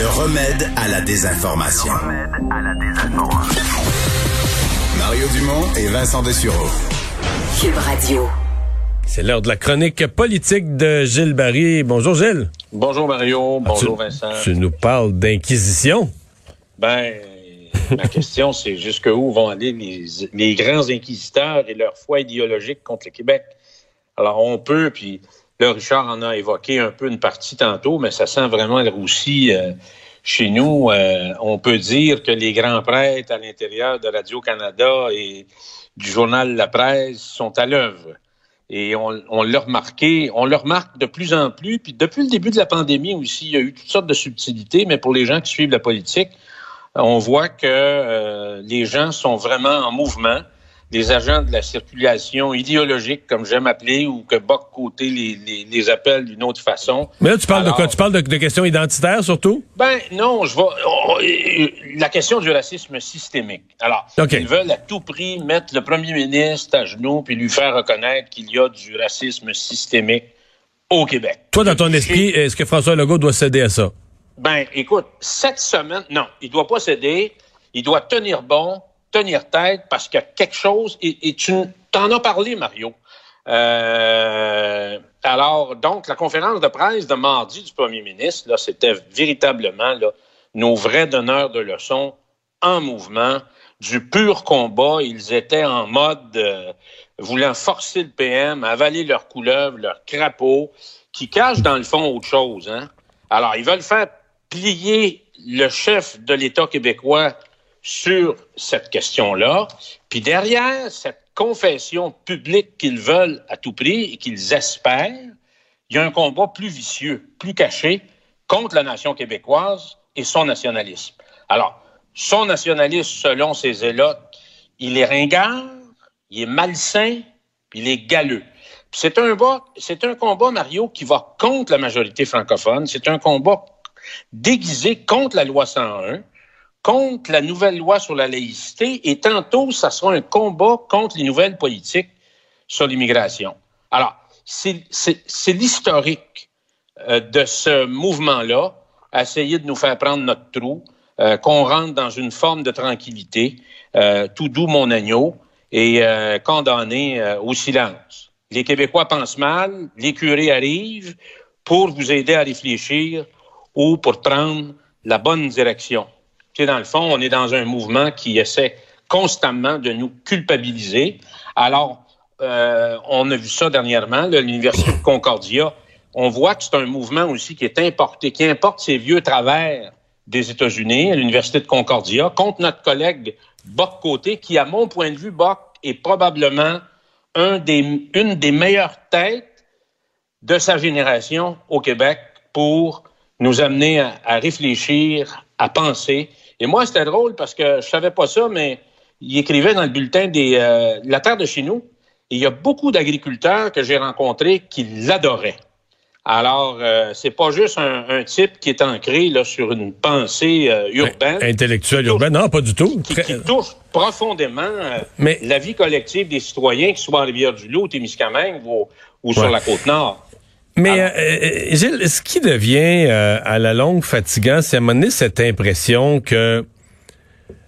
Le remède à la désinformation. Mario Dumont et Vincent Dessureau. Cube Radio. C'est l'heure de la chronique politique de Gilles Barry. Bonjour Gilles. Bonjour Mario, bonjour tu, Vincent. Tu nous parles d'inquisition? Ben, ma question, c'est jusqu'où vont aller les, les, grands inquisiteurs et leur foi idéologique contre le Québec? Alors, on peut, puis là, Richard en a évoqué un peu une partie tantôt, mais ça sent vraiment le roussi euh, chez nous. Euh, on peut dire que les grands prêtres à l'intérieur de Radio-Canada et du journal La Presse sont à l'œuvre. Et on, l'a le remarque de plus en plus. Puis depuis le début de la pandémie aussi, il y a eu toutes sortes de subtilités, mais pour les gens qui suivent la politique, on voit que euh, les gens sont vraiment en mouvement. Les agents de la circulation idéologique, comme j'aime appeler, ou que Boc Côté les, les, les appelle d'une autre façon. Mais là, tu parles Alors, de quoi? Tu parles de, de, questions identitaires surtout? Ben non, je vais. Oh, la question du racisme systémique. Alors, okay. ils veulent à tout prix mettre le premier ministre à genoux puis lui faire reconnaître qu'il y a du racisme systémique au Québec. Toi, dans ton esprit, est-ce que François Legault doit céder à ça? Ben, écoute, cette semaine, non, il doit pas céder. Il doit tenir bon, tenir tête, parce qu'il y a quelque chose, et, tu t'en as parlé, Mario. Euh, alors, donc, la conférence de presse de mardi du premier ministre, là, c'était véritablement là, nos vrais donneurs de leçons en mouvement, du pur combat. Ils étaient en mode euh, voulant forcer le PM, avaler leurs couleuvres, leurs crapauds, qui cachent dans le fond autre chose. Hein? Alors, ils veulent faire plier le chef de l'État québécois sur cette question-là. Puis derrière cette confession publique qu'ils veulent à tout prix et qu'ils espèrent, il y a un combat plus vicieux, plus caché contre la nation québécoise et son nationalisme. Alors, son nationalisme, selon ses élotes, il est ringard, il est malsain, puis il est galeux. C'est un, c'est un combat, Mario, qui va contre la majorité francophone. C'est un combat déguisé contre la loi 101, contre la nouvelle loi sur la laïcité, et tantôt, ça sera un combat contre les nouvelles politiques sur l'immigration. Alors, c'est l'historique euh, de ce mouvement-là, essayer de nous faire prendre notre trou, euh, qu'on rentre dans une forme de tranquillité, euh, tout doux mon agneau, et condamné au silence. Les Québécois pensent mal, les curés arrivent pour vous aider à réfléchir ou pour prendre la bonne direction. Tu sais, dans le fond, on est dans un mouvement qui essaie constamment de nous culpabiliser. Alors, euh, on a vu ça dernièrement, l'Université de Concordia. On voit que c'est un mouvement aussi qui est importé, qui importe ces vieux travers des États-Unis, à l'Université de Concordia, contre notre collègue Boc Côté, qui, à mon point de vue, Boc est probablement un des, une des meilleures têtes de sa génération au Québec pour nous amener à, réfléchir, à penser. Et moi, c'était drôle parce que je savais pas ça, mais il écrivait dans le bulletin des euh, La Terre de chez nous. Et il y a beaucoup d'agriculteurs que j'ai rencontrés qui l'adoraient. Alors, euh, c'est pas juste un, un, type qui est ancré là, sur une pensée euh, urbaine. Intellectuelle urbaine, non, pas du tout. Qui, qui touche profondément euh, Mais... la vie collective des citoyens, qui soient en Rivière-du-Loup, Témiscamingue ou, ou ouais. sur la Côte-Nord. Mais Alors, euh, Gilles, ce qui devient euh, à la longue fatigant, c'est à un moment donné cette impression que,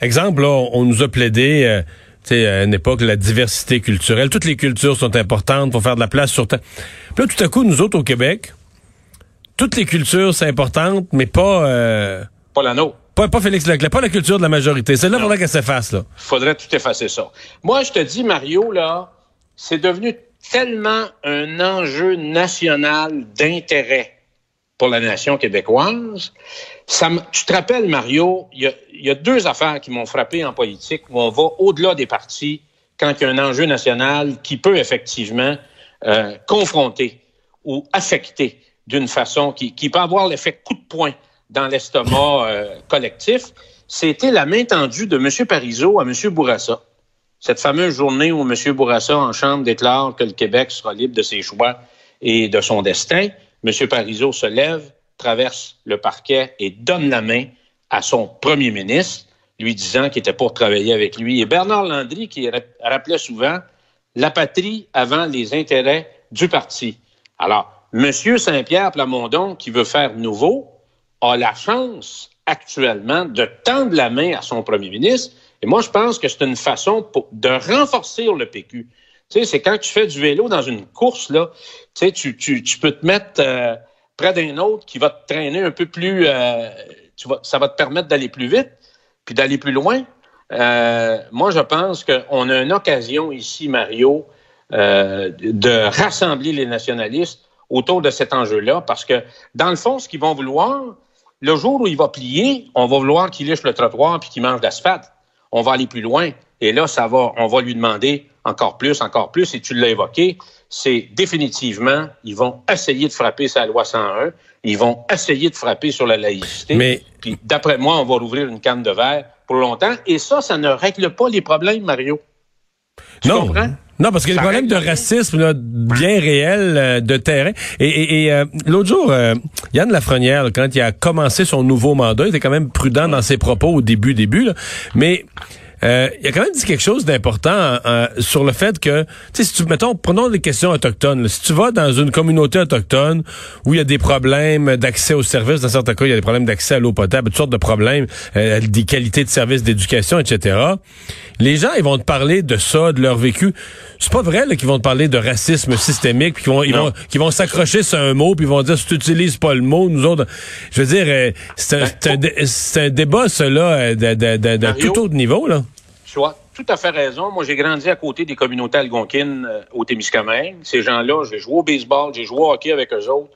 exemple, là, on nous a plaidé, euh, tu sais, à une époque, la diversité culturelle. Toutes les cultures sont importantes pour faire de la place sur. Puis là, tout à coup, nous autres au Québec, toutes les cultures, c'est importante, mais pas... Euh, pas la nôtre. Pas, pas Félix Leclerc, pas la culture de la majorité. C'est là, faudrait qu'elle s'efface, là. Faudrait tout effacer ça. Moi, je te dis, Mario, là, c'est devenu tellement un enjeu national d'intérêt pour la nation québécoise. Tu te rappelles, Mario, il y a, deux affaires qui m'ont frappé en politique où on va au-delà des partis quand il y a un enjeu national qui peut effectivement euh, confronter ou affecter d'une façon qui, qui peut avoir l'effet coup de poing dans l'estomac euh, collectif, c'était la main tendue de M. Parizeau à M. Bourassa. Cette fameuse journée où M. Bourassa, en Chambre, déclare que le Québec sera libre de ses choix et de son destin, M. Parizeau se lève, traverse le parquet et donne la main à son premier ministre, lui disant qu'il était pour travailler avec lui. Et Bernard Landry, qui rappelait souvent la patrie avant les intérêts du parti. Alors, M. Saint-Pierre Plamondon, qui veut faire nouveau, a la chance actuellement de tendre la main à son premier ministre. Et moi, je pense que c'est une façon de renforcer le PQ. Tu sais, c'est quand tu fais du vélo dans une course, là, tu sais, tu, tu, peux te mettre euh, près d'un autre qui va te traîner un peu plus... Euh, tu ça va te permettre d'aller plus vite, puis d'aller plus loin. Euh, moi, je pense qu'on a une occasion ici, Mario, de rassembler les nationalistes autour de cet enjeu-là, parce que, dans le fond, ce qu'ils vont vouloir, le jour où il va plier, on va vouloir qu'il lèche le trottoir puis qu'il mange l'asphalte. On va aller plus loin. Et là, ça va, on va lui demander encore plus, encore plus. Et tu l'as évoqué, c'est définitivement, ils vont essayer de frapper sa loi 101. Ils vont essayer de frapper sur la laïcité. Mais puis, d'après moi, on va rouvrir une canne de verre pour longtemps. Et ça, ça ne règle pas les problèmes, Mario. Tu non. comprends? Non, parce qu'il y a des problèmes de racisme bien réel euh, de terrain. Et, euh, l'autre jour, euh, Yann Lafrenière, quand il a commencé son nouveau mandat, il était quand même prudent dans ses propos au début, début. mais euh, il a quand même dit quelque chose d'important euh, sur le fait que, tu sais, si tu, mettons, prenons des questions autochtones. si tu vas dans une communauté autochtone où il y a des problèmes d'accès aux services, dans certains cas, il y a des problèmes d'accès à l'eau potable, toutes sortes de problèmes, euh, des qualités de services d'éducation, etc. Les gens, ils vont te parler de ça, de leur vécu. C'est pas vrai qu'ils vont te parler de racisme systémique, puis qu'ils vont, ils vont, qu'ils vont s'accrocher sur un mot, puis ils vont dire si tu utilises pas le mot, nous autres. Je veux dire, c'est un, ben, un, débat, cela, de, de tout autre niveau, là. Tu as tout à fait raison. Moi, j'ai grandi à côté des communautés algonquines euh, au Témiscamingue. Ces gens-là, j'ai joué au baseball, j'ai joué au hockey avec eux autres.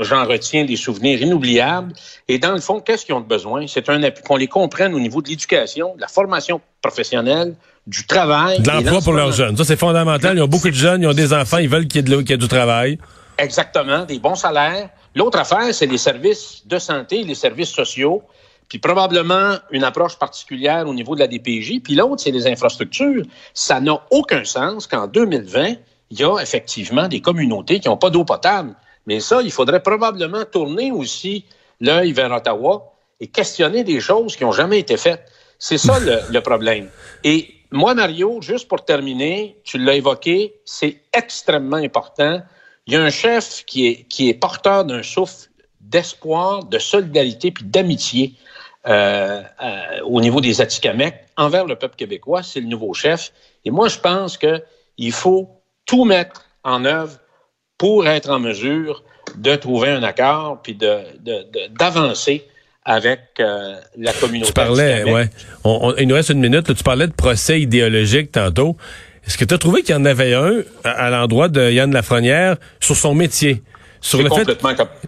J'en retiens des souvenirs inoubliables. Et dans le fond, qu'est-ce qu'ils ont besoin? C'est un qu'on les comprenne au niveau de l'éducation, de la formation professionnelle, du travail. De l'emploi pour leurs jeunes. Ça, c'est fondamental. Ils ont beaucoup de jeunes, ils ont des enfants, ils veulent qu'il y, ait du travail. Exactement, des bons salaires. L'autre affaire, c'est les services de santé, les services sociaux puis probablement une approche particulière au niveau de la DPJ, puis l'autre, c'est les infrastructures. Ça n'a aucun sens qu'en 2020, il y a effectivement des communautés qui n'ont pas d'eau potable. Mais ça, il faudrait probablement tourner aussi l'œil vers Ottawa et questionner des choses qui n'ont jamais été faites. C'est ça le, problème. Et moi, Mario, juste pour terminer, tu l'as évoqué, c'est extrêmement important. Il y a un chef qui est, qui est porteur d'un souffle d'espoir, de solidarité puis d'amitié euh, euh, au niveau des Atikamekw envers le peuple québécois. C'est le nouveau chef. Et moi, je pense qu'il faut tout mettre en œuvre pour être en mesure de trouver un accord puis d'avancer de, avec euh, la communauté. Tu parlais, ouais. il nous reste une minute. tu parlais de procès idéologique tantôt. Est-ce que tu as trouvé qu'il y en avait un à, l'endroit de Yann Lafrenière sur son métier? Sur le fait,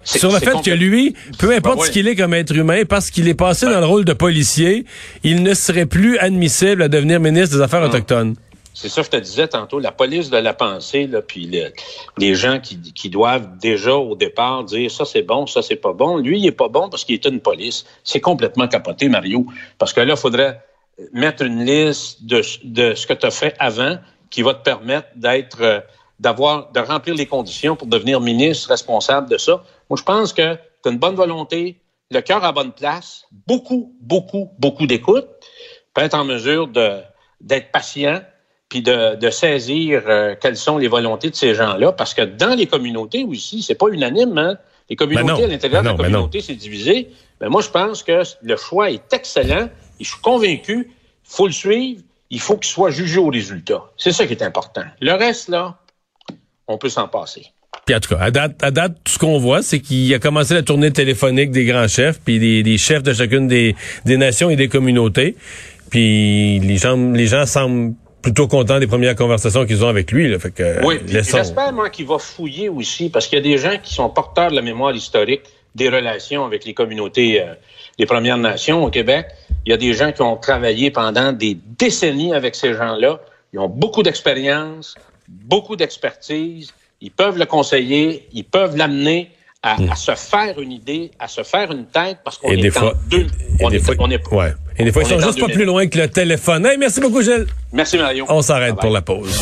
sur le fait que lui, peu importe ce qu'il est comme être humain, parce qu'il est passé dans le rôle de policier, il ne serait plus admissible à devenir ministre des Affaires autochtones. C'est ça que je te disais tantôt, la police de la pensée, là, puis les gens qui, qui, doivent déjà au départ dire ça c'est bon, ça c'est pas bon. Lui, il est pas bon parce qu'il est une police. C'est complètement capoté, Mario. Parce que là, il faudrait mettre une liste de, de ce que tu as fait avant qui va te permettre d'être euh, d'avoir, de remplir les conditions pour devenir ministre responsable de ça. Moi, je pense que tu as une bonne volonté, le cœur à bonne place, beaucoup, beaucoup, beaucoup d'écoute, peut être en mesure de, d'être patient, puis de, de saisir euh, quelles sont les volontés de ces gens-là, parce que dans les communautés aussi, c'est pas unanime, hein? Les communautés ben à l'intérieur ben de la ben communauté, c'est divisé. Mais moi, je pense que le choix est excellent et je suis convaincu, il faut le suivre, il faut qu'il soit jugé au résultat. C'est ça qui est important. Le reste, là, on peut s'en passer. Puis en tout cas, à date, à date tout ce qu'on voit, c'est qu'il a commencé la tournée téléphonique des grands chefs, puis des, chefs de chacune des, nations et des communautés. Puis les gens, les gens semblent plutôt contents des premières conversations qu'ils ont avec lui. Là. Fait que, oui, j'espère moi qu'il va fouiller aussi, parce qu'il y a des gens qui sont porteurs de la mémoire historique des relations avec les communautés euh, des Premières Nations au Québec. Il y a des gens qui ont travaillé pendant des décennies avec ces gens-là. Ils ont beaucoup d'expérience, beaucoup d'expertise. Ils peuvent le conseiller, ils peuvent l'amener à, à se faire une idée, à se faire une tête, parce qu'on est des en fois- deux. Et On des est, fois, on est- ouais. Et des fois, ils on sont en juste pas 2000. plus loin que le téléphone. Hey, merci beaucoup, Gilles. Merci, Mario. On s'arrête pour la pause.